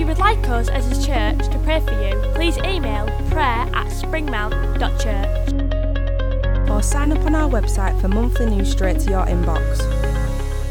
If you would like us as a church to pray for you, please email prayer at springmount.church. or sign up on our website for monthly news straight to your inbox.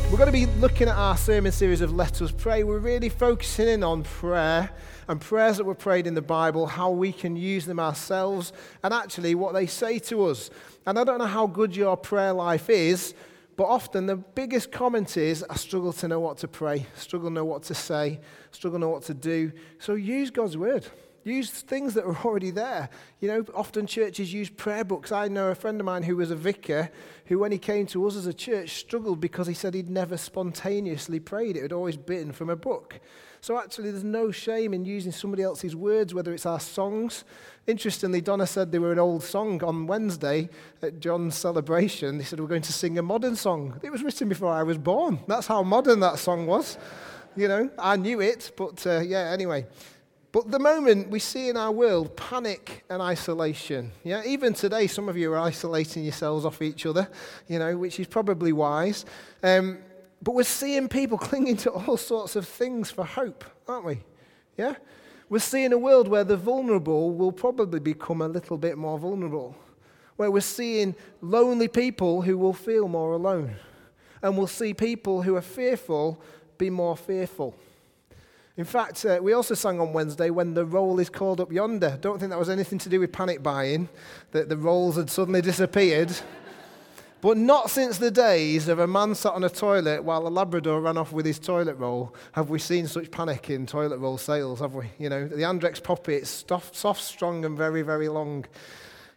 We're going to be looking at our sermon series of Let Us Pray. We're really focusing in on prayer and prayers that were prayed in the Bible, how we can use them ourselves, and actually what they say to us. And I don't know how good your prayer life is, but often the biggest comment is, I struggle to know what to pray, struggle to know what to say, struggle to know what to do. So use God's word. Use things that are already there. You know, often churches use prayer books. I know a friend of mine who was a vicar who, when he came to us as a church, struggled because he said he'd never spontaneously prayed. It had always been from a book. So actually, there's no shame in using somebody else's words, whether it's our songs. Interestingly, Donna said they were an old song on Wednesday at John's celebration. They said, We're going to sing a modern song. It was written before I was born. That's how modern that song was. You know, I knew it, but uh, yeah, anyway. But the moment we see in our world panic and isolation, yeah, even today, some of you are isolating yourselves off each other, you know, which is probably wise. Um, but we're seeing people clinging to all sorts of things for hope, aren't we? Yeah? We're seeing a world where the vulnerable will probably become a little bit more vulnerable, where we're seeing lonely people who will feel more alone, and we'll see people who are fearful be more fearful. In fact, uh, we also sang on Wednesday when the roll is called up yonder. Don't think that was anything to do with panic buying, that the rolls had suddenly disappeared. But not since the days of a man sat on a toilet while a Labrador ran off with his toilet roll have we seen such panic in toilet roll sales, have we? You know, the Andrex Puppy, it's soft, soft, strong, and very, very long.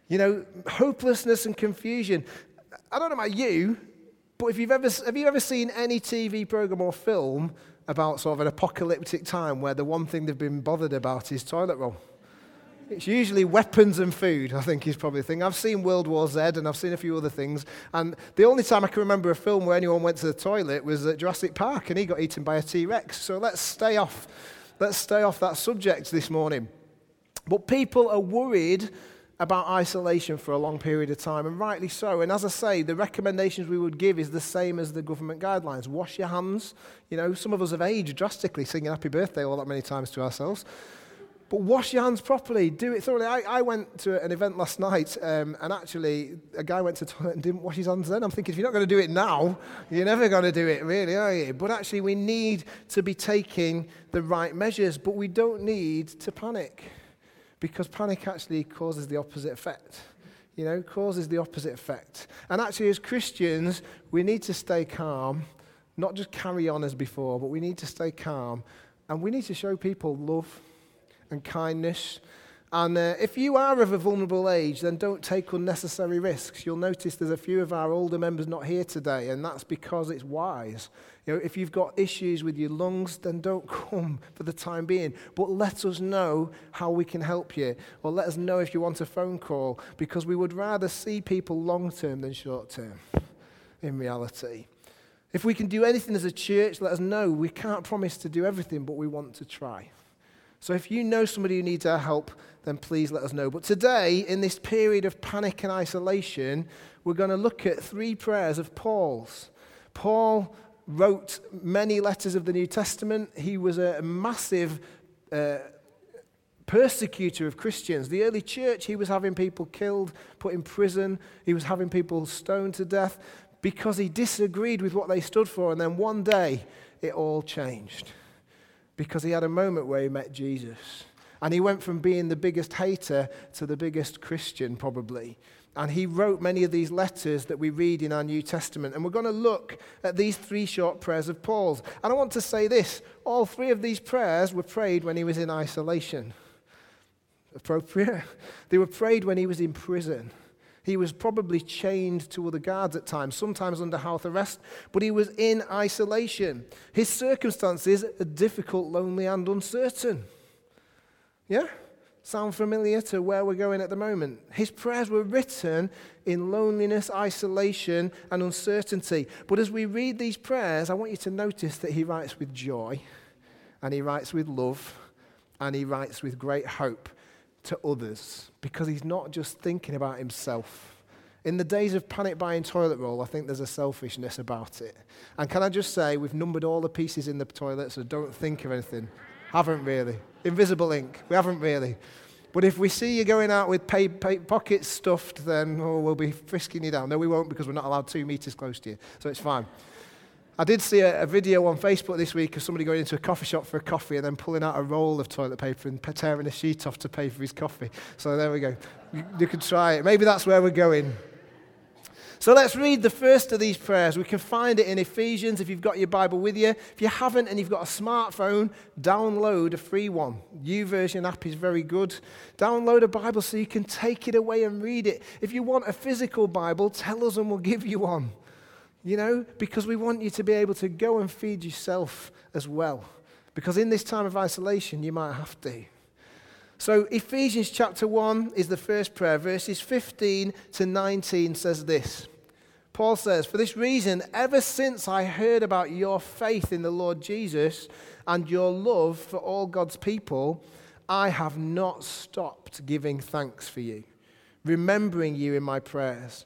You know, hopelessness and confusion. I don't know about you, but if you've ever, have you ever seen any TV program or film about sort of an apocalyptic time where the one thing they've been bothered about is toilet roll? It's usually weapons and food, I think, is probably the thing. I've seen World War Z and I've seen a few other things. And the only time I can remember a film where anyone went to the toilet was at Jurassic Park and he got eaten by a T Rex. So let's stay off. Let's stay off that subject this morning. But people are worried about isolation for a long period of time, and rightly so. And as I say, the recommendations we would give is the same as the government guidelines. Wash your hands. You know, some of us have aged drastically singing happy birthday all that many times to ourselves. But wash your hands properly. Do it thoroughly. I, I went to an event last night, um, and actually, a guy went to the toilet and didn't wash his hands then. I'm thinking, if you're not going to do it now, you're never going to do it, really, are you? But actually, we need to be taking the right measures, but we don't need to panic because panic actually causes the opposite effect. You know, causes the opposite effect. And actually, as Christians, we need to stay calm, not just carry on as before, but we need to stay calm and we need to show people love and kindness. And uh, if you are of a vulnerable age, then don't take unnecessary risks. You'll notice there's a few of our older members not here today, and that's because it's wise. You know, if you've got issues with your lungs, then don't come for the time being. But let us know how we can help you, or let us know if you want a phone call, because we would rather see people long term than short term, in reality. If we can do anything as a church, let us know. We can't promise to do everything, but we want to try. So if you know somebody who needs our help, then please let us know. But today, in this period of panic and isolation, we're going to look at three prayers of Paul's. Paul wrote many letters of the New Testament. He was a massive uh, persecutor of Christians. The early church, he was having people killed, put in prison, he was having people stoned to death because he disagreed with what they stood for. And then one day, it all changed because he had a moment where he met Jesus. And he went from being the biggest hater to the biggest Christian, probably. And he wrote many of these letters that we read in our New Testament. And we're going to look at these three short prayers of Paul's. And I want to say this all three of these prayers were prayed when he was in isolation. Appropriate? They were prayed when he was in prison. He was probably chained to other guards at times, sometimes under house arrest, but he was in isolation. His circumstances are difficult, lonely, and uncertain. Yeah? Sound familiar to where we're going at the moment? His prayers were written in loneliness, isolation, and uncertainty. But as we read these prayers, I want you to notice that he writes with joy, and he writes with love, and he writes with great hope to others because he's not just thinking about himself. In the days of panic buying toilet roll, I think there's a selfishness about it. And can I just say, we've numbered all the pieces in the toilet, so don't think of anything. Haven't really. Invisible ink. We haven't really. But if we see you going out with pay, pay, pockets stuffed, then oh, we'll be frisking you down. No, we won't because we're not allowed two meters close to you. So it's fine. I did see a, a, video on Facebook this week of somebody going into a coffee shop for a coffee and then pulling out a roll of toilet paper and tearing a sheet off to pay for his coffee. So there we go. You, you could try it. Maybe that's where we're going. So let's read the first of these prayers. We can find it in Ephesians if you've got your Bible with you. If you haven't and you've got a smartphone, download a free one. YouVersion app is very good. Download a Bible so you can take it away and read it. If you want a physical Bible, tell us and we'll give you one. You know, because we want you to be able to go and feed yourself as well. Because in this time of isolation, you might have to. So, Ephesians chapter 1 is the first prayer. Verses 15 to 19 says this Paul says, For this reason, ever since I heard about your faith in the Lord Jesus and your love for all God's people, I have not stopped giving thanks for you, remembering you in my prayers.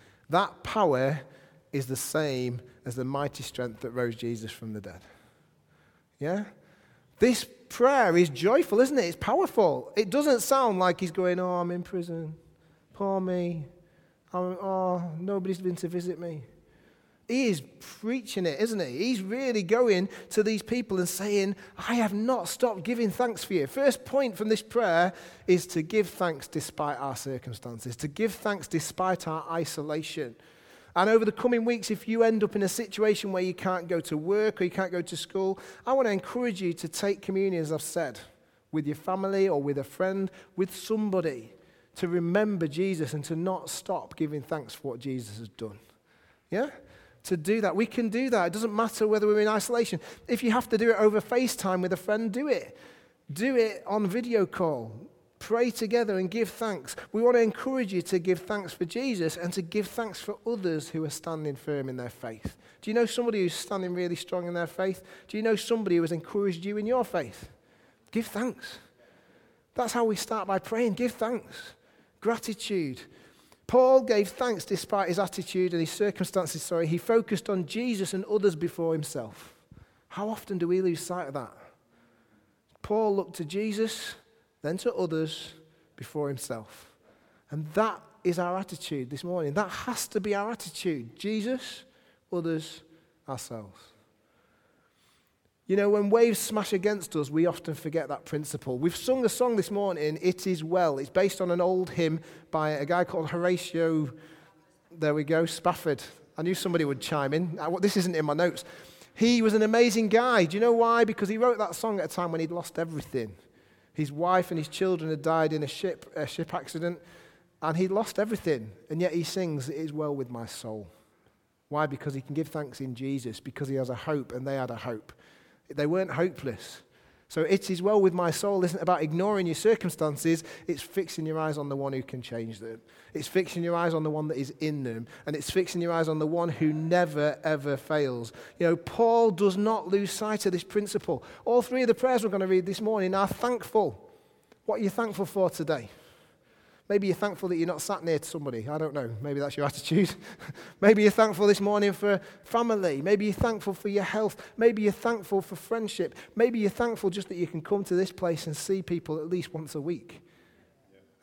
That power is the same as the mighty strength that rose Jesus from the dead. Yeah? This prayer is joyful, isn't it? It's powerful. It doesn't sound like he's going, Oh, I'm in prison. Poor me. I'm, oh, nobody's been to visit me. He is preaching it, isn't he? He's really going to these people and saying, I have not stopped giving thanks for you. First point from this prayer is to give thanks despite our circumstances, to give thanks despite our isolation. And over the coming weeks, if you end up in a situation where you can't go to work or you can't go to school, I want to encourage you to take communion, as I've said, with your family or with a friend, with somebody, to remember Jesus and to not stop giving thanks for what Jesus has done. Yeah? To do that. We can do that. It doesn't matter whether we're in isolation. If you have to do it over FaceTime with a friend, do it. Do it on video call pray together and give thanks. We want to encourage you to give thanks for Jesus and to give thanks for others who are standing firm in their faith. Do you know somebody who's standing really strong in their faith? Do you know somebody who has encouraged you in your faith? Give thanks. That's how we start by praying. Give thanks. Gratitude. Paul gave thanks despite his attitude and his circumstances. Sorry, he focused on Jesus and others before himself. How often do we lose sight of that? Paul looked to Jesus then to others before himself. And that is our attitude this morning. That has to be our attitude Jesus, others, ourselves. You know, when waves smash against us, we often forget that principle. We've sung a song this morning, It Is Well. It's based on an old hymn by a guy called Horatio, there we go, Spafford. I knew somebody would chime in. Uh, this isn't in my notes. He was an amazing guy. Do you know why? Because he wrote that song at a time when he'd lost everything. His wife and his children had died in a ship, a ship accident, and he'd lost everything. And yet he sings, It is well with my soul. Why? Because he can give thanks in Jesus, because he has a hope, and they had a hope. They weren't hopeless. So it is well with my soul isn't about ignoring your circumstances, it's fixing your eyes on the one who can change them. It's fixing your eyes on the one that is in them, and it's fixing your eyes on the one who never, ever fails. You know, Paul does not lose sight of this principle. All three of the prayers we're going to read this morning are thankful. What are you thankful for today? Maybe you're thankful that you're not sat near to somebody. I don't know. Maybe that's your attitude. Maybe you're thankful this morning for family. Maybe you're thankful for your health. Maybe you're thankful for friendship. Maybe you're thankful just that you can come to this place and see people at least once a week.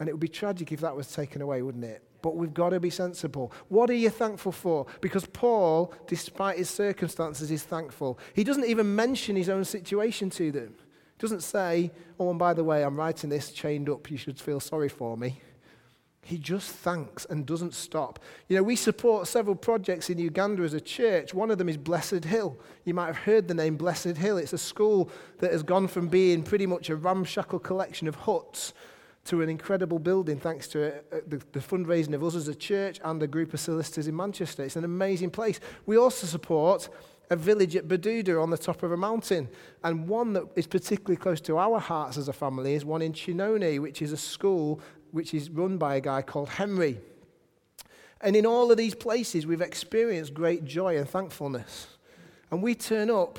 And it would be tragic if that was taken away, wouldn't it? But we've got to be sensible. What are you thankful for? Because Paul, despite his circumstances, is thankful. He doesn't even mention his own situation to them. doesn't say, oh, and by the way, I'm writing this chained up, you should feel sorry for me. He just thanks and doesn't stop. You know, we support several projects in Uganda as a church. One of them is Blessed Hill. You might have heard the name Blessed Hill. It's a school that has gone from being pretty much a ramshackle collection of huts to an incredible building thanks to uh, the, fundraising of us as a church and a group of solicitors in Manchester. It's an amazing place. We also support a village at Bududa on the top of a mountain. And one that is particularly close to our hearts as a family is one in Chinone, which is a school which is run by a guy called Henry. And in all of these places, we've experienced great joy and thankfulness. And we turn up,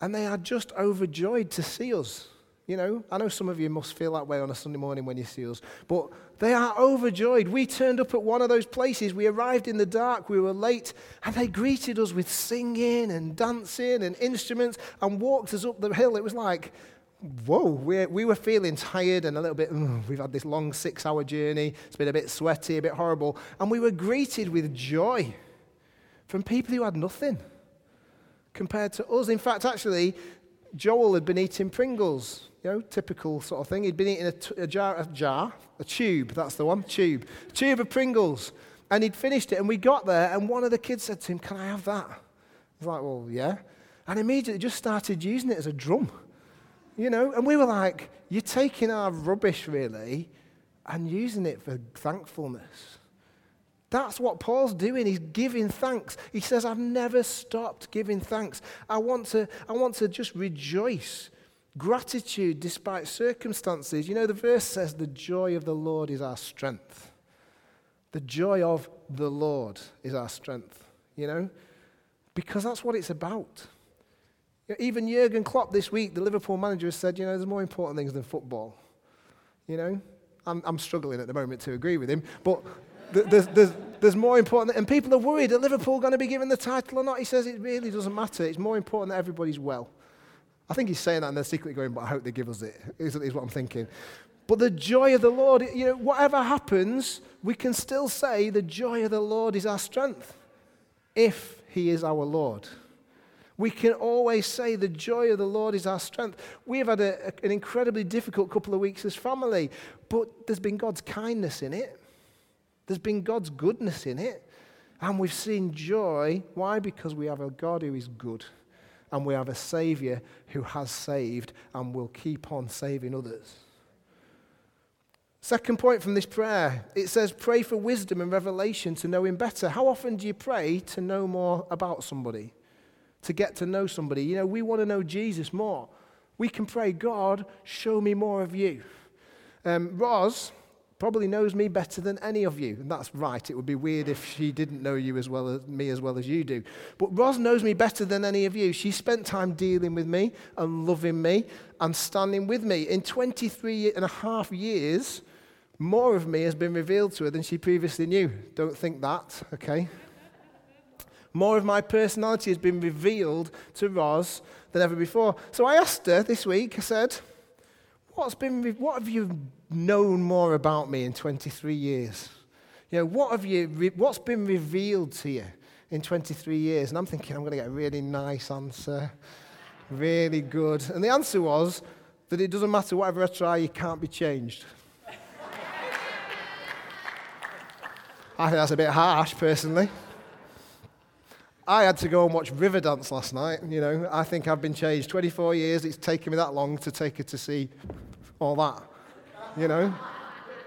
and they are just overjoyed to see us. You know, I know some of you must feel that way on a Sunday morning when you see us, but they are overjoyed. We turned up at one of those places. We arrived in the dark, we were late, and they greeted us with singing and dancing and instruments and walked us up the hill. It was like, whoa, we, we were feeling tired and a little bit, mm, we've had this long six hour journey. It's been a bit sweaty, a bit horrible. And we were greeted with joy from people who had nothing compared to us. In fact, actually, Joel had been eating Pringles you know, typical sort of thing. He'd been eating a, t- a jar, a jar, a tube, that's the one, tube, a tube of Pringles. And he'd finished it, and we got there, and one of the kids said to him, Can I have that? He's like, Well, yeah. And immediately just started using it as a drum, you know. And we were like, You're taking our rubbish, really, and using it for thankfulness. That's what Paul's doing. He's giving thanks. He says, I've never stopped giving thanks. I want to, I want to just rejoice Gratitude despite circumstances. You know, the verse says, The joy of the Lord is our strength. The joy of the Lord is our strength, you know, because that's what it's about. Even Jurgen Klopp this week, the Liverpool manager, has said, you know, there's more important things than football. You know, I'm, I'm struggling at the moment to agree with him, but there's, there's, there's more important, and people are worried, are Liverpool going to be given the title or not? He says it really doesn't matter. It's more important that everybody's well. I think he's saying that and they're secretly going, but I hope they give us it, is, is what I'm thinking. But the joy of the Lord, you know, whatever happens, we can still say the joy of the Lord is our strength if he is our Lord. We can always say the joy of the Lord is our strength. We have had a, an incredibly difficult couple of weeks as family, but there's been God's kindness in it. There's been God's goodness in it. And we've seen joy. Why? Because we have a God who is good and we have a Savior who has saved and will keep on saving others. Second point from this prayer it says, Pray for wisdom and revelation to know Him better. How often do you pray to know more about somebody? To get to know somebody? You know, we want to know Jesus more. We can pray, God, show me more of you. Um, Roz, probably knows me better than any of you. And that's right. It would be weird if she didn't know you as well as me as well as you do. But Roz knows me better than any of you. She spent time dealing with me and loving me and standing with me. In 23 and a half years, more of me has been revealed to her than she previously knew. Don't think that, okay? More of my personality has been revealed to Roz than ever before. So I asked her this week, I said, What's been, what have you known more about me in 23 years? You know, what have you, what's been revealed to you in 23 years? And I'm thinking I'm going to get a really nice answer, really good. And the answer was that it doesn't matter, whatever I try, you can't be changed. I think that's a bit harsh, personally. I had to go and watch Riverdance last night. You know, I think I've been changed. 24 years, it's taken me that long to take her to see all that. You know?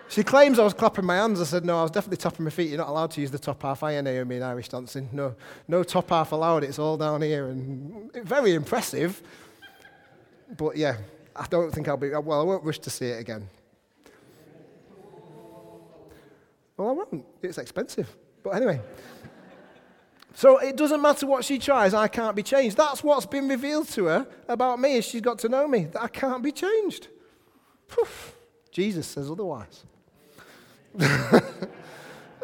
She claims I was clapping my hands. I said, no, I was definitely tapping my feet. You're not allowed to use the top half. I Naomi in Irish dancing. No, no top half allowed. It's all down here. And very impressive. But yeah, I don't think I'll be, well, I won't wish to see it again. Well, I won't. It's expensive. But anyway. So it doesn't matter what she tries, I can't be changed. That's what's been revealed to her about me as she's got to know me, that I can't be changed. Poof. Jesus says otherwise.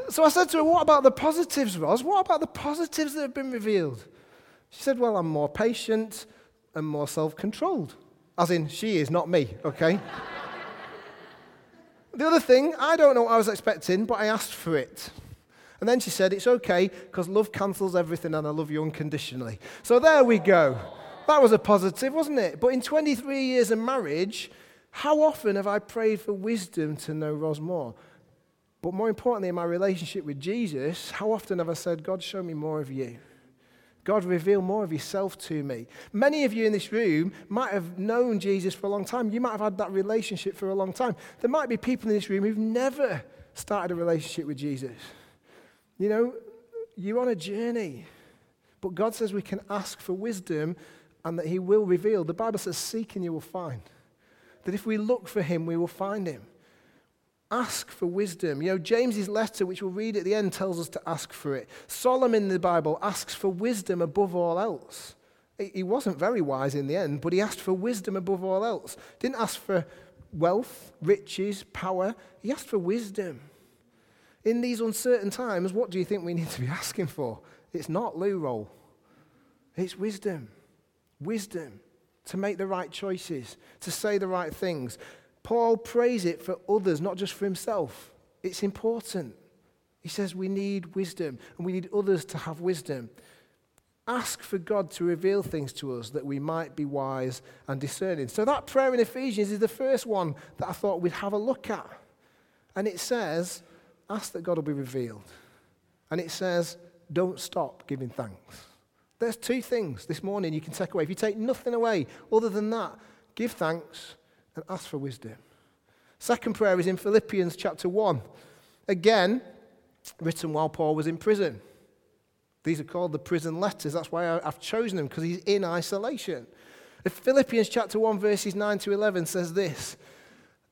so I said to her, What about the positives, Ros? What about the positives that have been revealed? She said, Well, I'm more patient and more self controlled. As in, she is, not me, okay? the other thing, I don't know what I was expecting, but I asked for it. And then she said, It's okay because love cancels everything and I love you unconditionally. So there we go. That was a positive, wasn't it? But in 23 years of marriage, how often have I prayed for wisdom to know Ros more? But more importantly, in my relationship with Jesus, how often have I said, God, show me more of you? God, reveal more of yourself to me. Many of you in this room might have known Jesus for a long time. You might have had that relationship for a long time. There might be people in this room who've never started a relationship with Jesus. You know, you're on a journey. But God says we can ask for wisdom and that He will reveal. The Bible says, Seek and you will find. That if we look for Him, we will find Him. Ask for wisdom. You know, James's letter, which we'll read at the end, tells us to ask for it. Solomon in the Bible asks for wisdom above all else. He wasn't very wise in the end, but he asked for wisdom above all else. Didn't ask for wealth, riches, power. He asked for wisdom. In these uncertain times, what do you think we need to be asking for? It's not loo roll. It's wisdom. Wisdom to make the right choices, to say the right things. Paul prays it for others, not just for himself. It's important. He says we need wisdom and we need others to have wisdom. Ask for God to reveal things to us that we might be wise and discerning. So, that prayer in Ephesians is the first one that I thought we'd have a look at. And it says, Ask that God will be revealed. And it says, Don't stop giving thanks. There's two things this morning you can take away. If you take nothing away other than that, give thanks and ask for wisdom. Second prayer is in Philippians chapter 1. Again, written while Paul was in prison. These are called the prison letters. That's why I've chosen them, because he's in isolation. Philippians chapter 1, verses 9 to 11 says this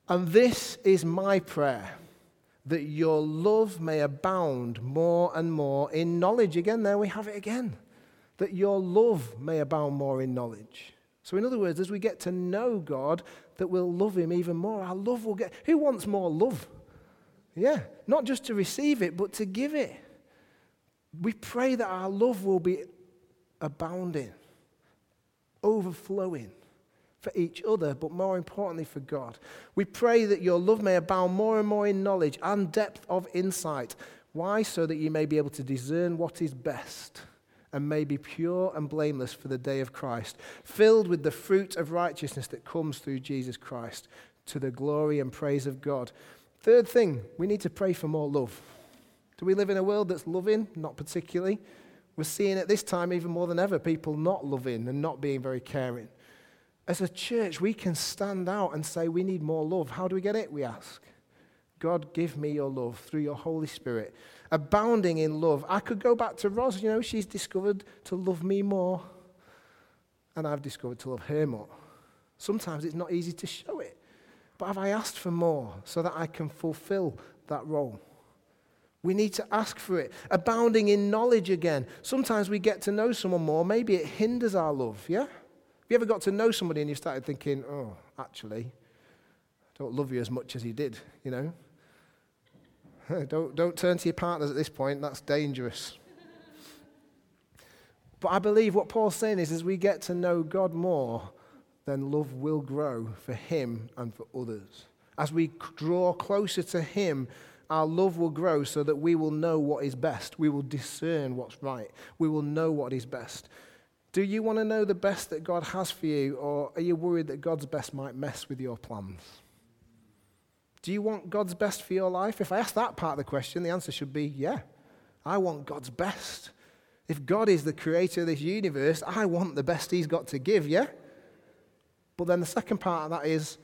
And this is my prayer, that your love may abound more and more in knowledge. Again, there we have it again. That your love may abound more in knowledge. So, in other words, as we get to know God, that we'll love Him even more. Our love will get. Who wants more love? Yeah, not just to receive it, but to give it. We pray that our love will be abounding, overflowing for each other, but more importantly for God. We pray that your love may abound more and more in knowledge and depth of insight. Why? So that you may be able to discern what is best and may be pure and blameless for the day of Christ, filled with the fruit of righteousness that comes through Jesus Christ, to the glory and praise of God. Third thing, we need to pray for more love. Do we live in a world that's loving? Not particularly. We're seeing at this time, even more than ever, people not loving and not being very caring. As a church, we can stand out and say, We need more love. How do we get it? We ask. God, give me your love through your Holy Spirit abounding in love. I could go back to Ros, you know, she's discovered to love me more, and I've discovered to love her more. Sometimes it's not easy to show it, but have I asked for more so that I can fulfill that role? We need to ask for it. Abounding in knowledge again. Sometimes we get to know someone more, maybe it hinders our love, yeah? Have you ever got to know somebody and you've started thinking, oh, actually, I don't love you as much as he did, you know? don't, don't turn to your partners at this point, that's dangerous. but I believe what Paul's saying is as we get to know God more, then love will grow for him and for others. As we draw closer to him, our love will grow so that we will know what is best. We will discern what's right. We will know what is best. Do you want to know the best that God has for you, or are you worried that God's best might mess with your plans? Do you want God's best for your life? If I ask that part of the question, the answer should be yeah. I want God's best. If God is the creator of this universe, I want the best He's got to give, yeah? But then the second part of that is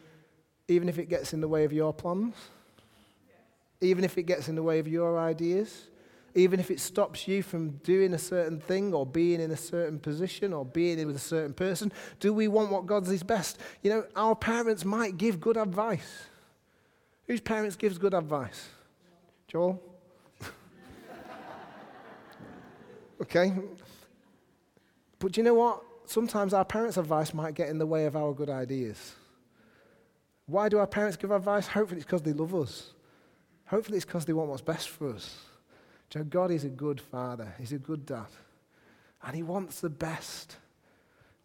even if it gets in the way of your plans, even if it gets in the way of your ideas, even if it stops you from doing a certain thing or being in a certain position or being with a certain person, do we want what God's is best? You know, our parents might give good advice. Whose parents gives good advice? Joel? okay. But you know what? Sometimes our parents' advice might get in the way of our good ideas. Why do our parents give advice? Hopefully it's because they love us. Hopefully it's because they want what's best for us. God is a good father. He's a good dad. And he wants the best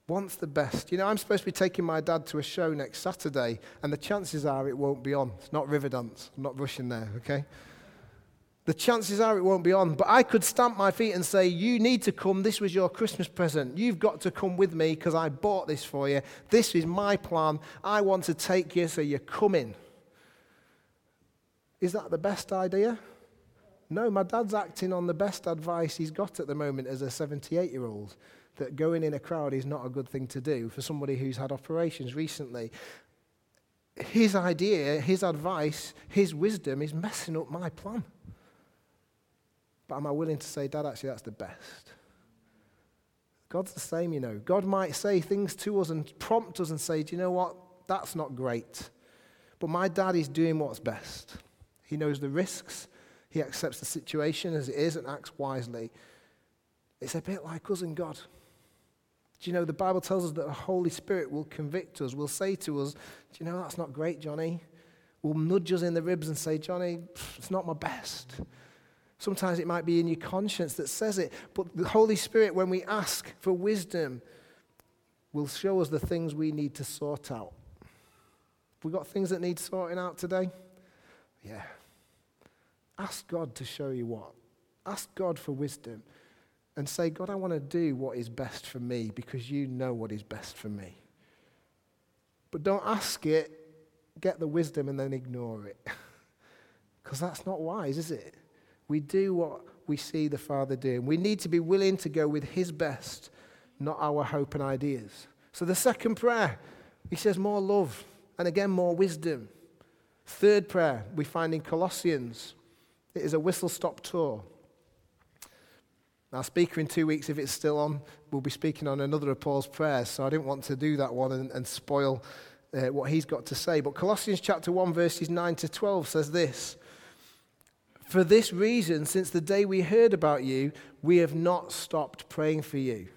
wants the best. You know, I'm supposed to be taking my dad to a show next Saturday, and the chances are it won't be on. It's not Riverdance. I'm not rushing there, okay? The chances are it won't be on. But I could stamp my feet and say, You need to come. This was your Christmas present. You've got to come with me because I bought this for you. This is my plan. I want to take you, so you're coming. Is that the best idea? No, my dad's acting on the best advice he's got at the moment as a 78 year old that going in a crowd is not a good thing to do for somebody who's had operations recently. His idea, his advice, his wisdom is messing up my plan. But am I willing to say, Dad, actually, that's the best? God's the same, you know. God might say things to us and prompt us and say, Do you know what? That's not great. But my dad is doing what's best. He knows the risks, he accepts the situation as it is and acts wisely. It's a bit like us and God. Do you know the Bible tells us that the Holy Spirit will convict us, will say to us, Do you know that's not great, Johnny? Will nudge us in the ribs and say, Johnny, it's not my best. Sometimes it might be in your conscience that says it, but the Holy Spirit, when we ask for wisdom, will show us the things we need to sort out. Have we got things that need sorting out today? Yeah. Ask God to show you what. Ask God for wisdom and say, God, I want to do what is best for me because you know what is best for me. But don't ask it, get the wisdom, and then ignore it. Because that's not wise, is it? We do what we see the Father doing. We need to be willing to go with His best, not our hope and ideas. So the second prayer, he says more love and again more wisdom. Third prayer, we find in Colossians. It is a whistle stop tour. Our speaker in two weeks, if it's still on, will be speaking on another of Paul's prayers, so I didn't want to do that one and, and spoil uh, what he's got to say. But Colossians chapter 1, verses 9 to 12 says this For this reason, since the day we heard about you, we have not stopped praying for you.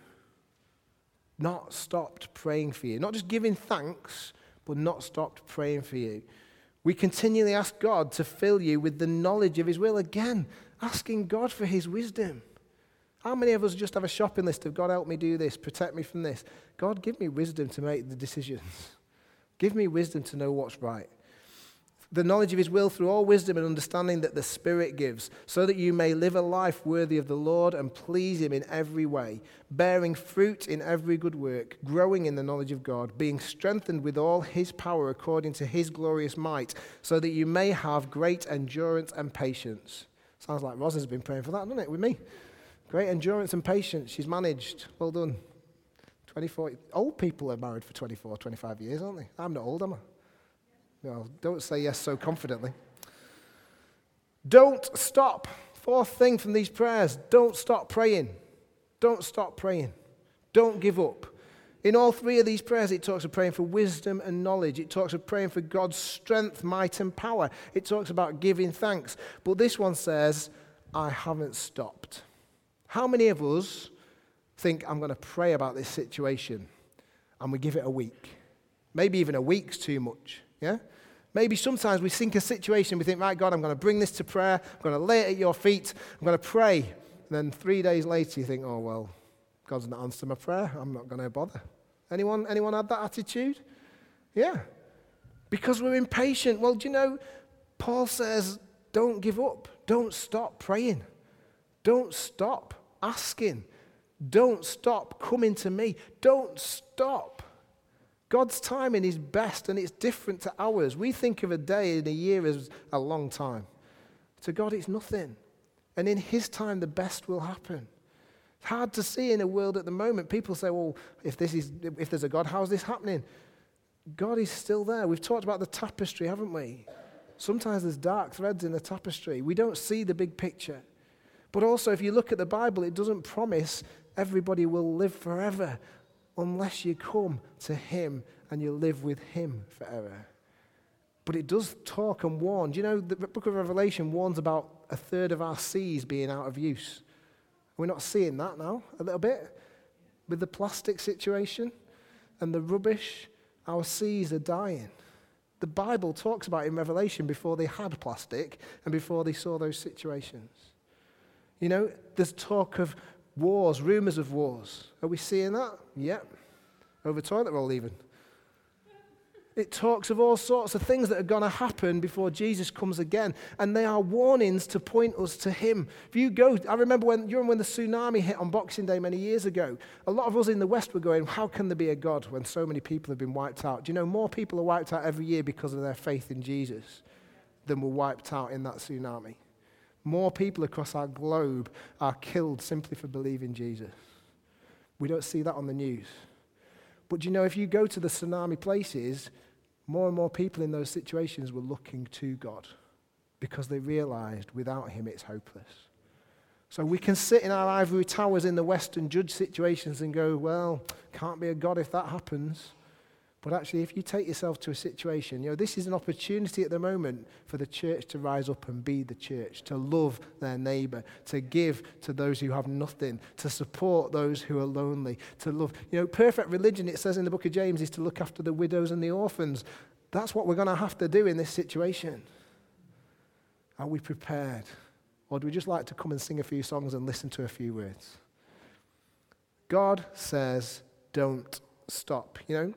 Not stopped praying for you. Not just giving thanks, but not stopped praying for you. We continually ask God to fill you with the knowledge of His will. Again, asking God for His wisdom. How many of us just have a shopping list of God, help me do this, protect me from this? God, give me wisdom to make the decisions. Give me wisdom to know what's right. The knowledge of His will through all wisdom and understanding that the Spirit gives, so that you may live a life worthy of the Lord and please Him in every way, bearing fruit in every good work, growing in the knowledge of God, being strengthened with all His power according to His glorious might, so that you may have great endurance and patience. Sounds like Roz has been praying for that, doesn't it, with me? Great endurance and patience. She's managed. Well done. 24. Old people are married for 24, 25 years, aren't they? I'm not old, am I? No, don't say yes so confidently. Don't stop. Fourth thing from these prayers don't stop praying. Don't stop praying. Don't give up. In all three of these prayers, it talks of praying for wisdom and knowledge. It talks of praying for God's strength, might, and power. It talks about giving thanks. But this one says, I haven't stopped. How many of us think, I'm going to pray about this situation, and we give it a week? Maybe even a week's too much. Yeah? Maybe sometimes we think a situation, we think, right, God, I'm going to bring this to prayer. I'm going to lay it at your feet. I'm going to pray. And then three days later, you think, oh, well, God's not answered my prayer. I'm not going to bother. Anyone, anyone had that attitude? Yeah. Because we're impatient. Well, do you know, Paul says, don't give up. Don't stop praying. Don't stop asking. Don't stop coming to me. Don't stop. God's timing is best and it's different to ours. We think of a day in a year as a long time. To God, it's nothing. And in His time, the best will happen. It's hard to see in a world at the moment. People say, well, if, this is, if there's a God, how's this happening? God is still there. We've talked about the tapestry, haven't we? Sometimes there's dark threads in the tapestry. We don't see the big picture. But also, if you look at the Bible, it doesn't promise everybody will live forever unless you come to Him and you live with Him forever. But it does talk and warn. Do you know the book of Revelation warns about a third of our seas being out of use? We're not seeing that now, a little bit, with the plastic situation and the rubbish. Our seas are dying. The Bible talks about in Revelation before they had plastic and before they saw those situations. You know, there's talk of wars, rumors of wars. Are we seeing that? Yep. Over toilet roll, even. It talks of all sorts of things that are going to happen before Jesus comes again. And they are warnings to point us to Him. If you go, I remember when, you remember when the tsunami hit on Boxing Day many years ago. A lot of us in the West were going, How can there be a God when so many people have been wiped out? Do you know more people are wiped out every year because of their faith in Jesus than were wiped out in that tsunami? More people across our globe are killed simply for believing Jesus. We don't see that on the news. But you know, if you go to the tsunami places, more and more people in those situations were looking to God because they realized without Him it's hopeless. So we can sit in our ivory towers in the West and judge situations and go, well, can't be a God if that happens. But actually, if you take yourself to a situation, you know, this is an opportunity at the moment for the church to rise up and be the church, to love their neighbor, to give to those who have nothing, to support those who are lonely, to love. You know, perfect religion, it says in the book of James, is to look after the widows and the orphans. That's what we're going to have to do in this situation. Are we prepared? Or do we just like to come and sing a few songs and listen to a few words? God says, don't stop. You know,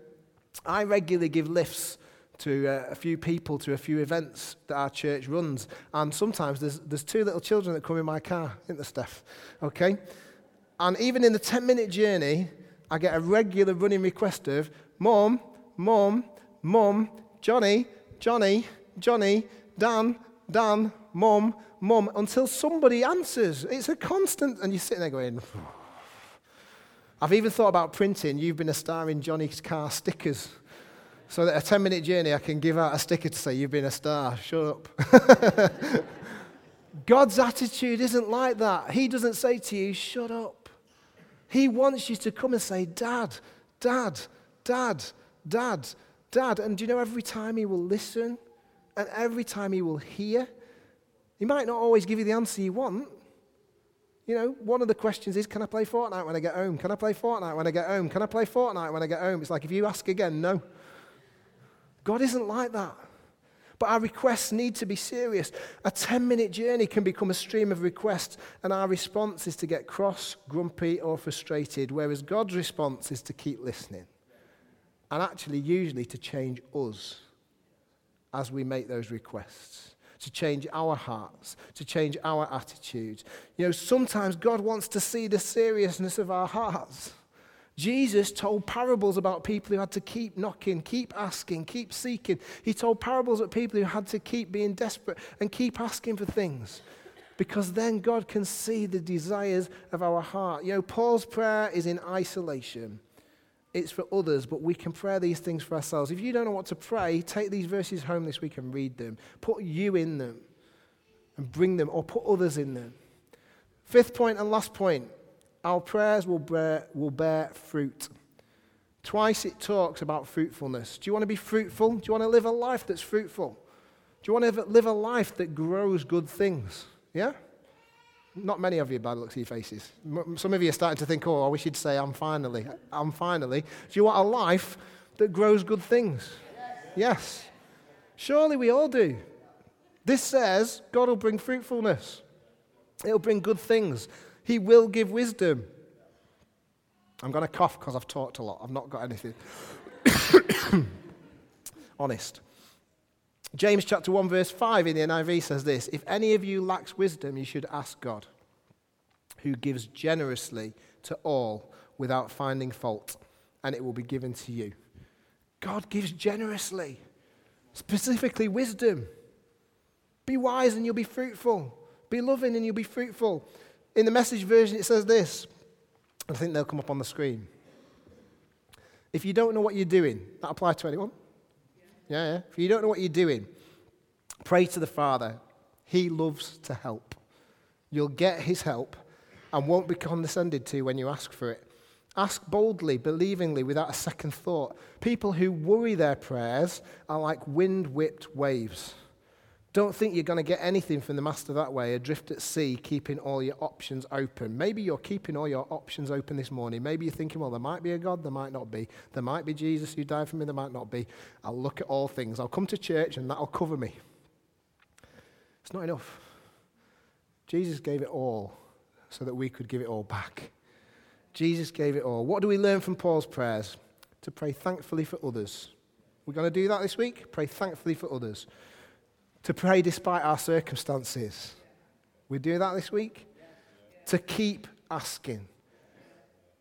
I regularly give lifts to uh, a few people to a few events that our church runs. And sometimes there's, there's two little children that come in my car, isn't there, Steph? Okay? And even in the 10 minute journey, I get a regular running request of, Mom, Mom, Mom, Johnny, Johnny, Johnny, Dan, Dan, Mom, Mom, until somebody answers. It's a constant, and you're sitting there going, I've even thought about printing, you've been a star in Johnny's car stickers. So that a 10 minute journey, I can give out a sticker to say, You've been a star. Shut up. God's attitude isn't like that. He doesn't say to you, Shut up. He wants you to come and say, Dad, Dad, Dad, Dad, Dad. And do you know every time He will listen and every time He will hear? He might not always give you the answer you want, you know, one of the questions is, can I play Fortnite when I get home? Can I play Fortnite when I get home? Can I play Fortnite when I get home? It's like if you ask again, no. God isn't like that. But our requests need to be serious. A 10 minute journey can become a stream of requests, and our response is to get cross, grumpy, or frustrated, whereas God's response is to keep listening. And actually, usually, to change us as we make those requests to change our hearts, to change our attitudes. You know, sometimes God wants to see the seriousness of our hearts. Jesus told parables about people who had to keep knocking, keep asking, keep seeking. He told parables about people who had to keep being desperate and keep asking for things. Because then God can see the desires of our heart. You know, Paul's prayer is in isolation it's for others, but we can pray these things for ourselves. If you don't know what to pray, take these verses home this week and read them. Put you in them and bring them, or put others in them. Fifth point and last point our prayers will bear, will bear fruit. Twice it talks about fruitfulness. Do you want to be fruitful? Do you want to live a life that's fruitful? Do you want to live a life that grows good things? Yeah? Not many of you, by the looks of your faces. Some of you are starting to think, oh, I wish you'd say, I'm finally. I'm finally. Do you want a life that grows good things? Yes. yes. Surely we all do. This says God will bring fruitfulness, He'll bring good things, He will give wisdom. I'm going to cough because I've talked a lot. I've not got anything. Honest. James chapter 1, verse 5 in the NIV says this If any of you lacks wisdom, you should ask God, who gives generously to all without finding fault, and it will be given to you. God gives generously, specifically wisdom. Be wise and you'll be fruitful. Be loving and you'll be fruitful. In the message version, it says this. I think they'll come up on the screen. If you don't know what you're doing, that apply to anyone? Yeah, yeah. If you don't know what you're doing, pray to the Father. He loves to help. You'll get his help and won't be condescended to when you ask for it. Ask boldly, believingly, without a second thought. People who worry their prayers are like wind whipped waves. Don't think you're going to get anything from the Master that way, adrift at sea, keeping all your options open. Maybe you're keeping all your options open this morning. Maybe you're thinking, well, there might be a God, there might not be. There might be Jesus who died for me, there might not be. I'll look at all things. I'll come to church and that'll cover me. It's not enough. Jesus gave it all so that we could give it all back. Jesus gave it all. What do we learn from Paul's prayers? To pray thankfully for others We're going to do that this week. Pray thankfully for others. To pray despite our circumstances. We do that this week. To keep asking.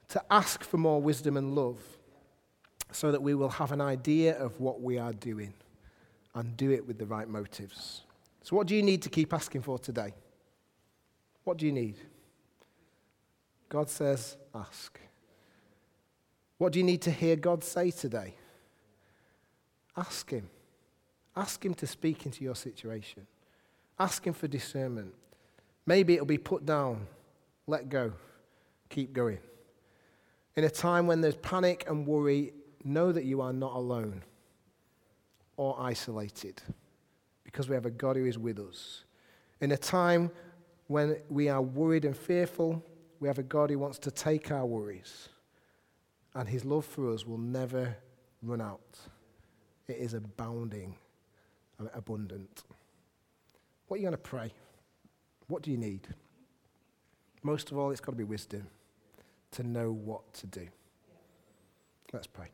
To ask for more wisdom and love so that we will have an idea of what we are doing and do it with the right motives. So, what do you need to keep asking for today? What do you need? God says, ask. What do you need to hear God say today? Ask Him. Ask Him to speak into your situation. Ask Him for discernment. Maybe it'll be put down, let go, keep going. In a time when there's panic and worry, know that you are not alone or isolated because we have a God who is with us. In a time when we are worried and fearful, we have a God who wants to take our worries, and his love for us will never run out. It is abounding and abundant. What are you going to pray? What do you need? Most of all, it's got to be wisdom to know what to do. Let's pray.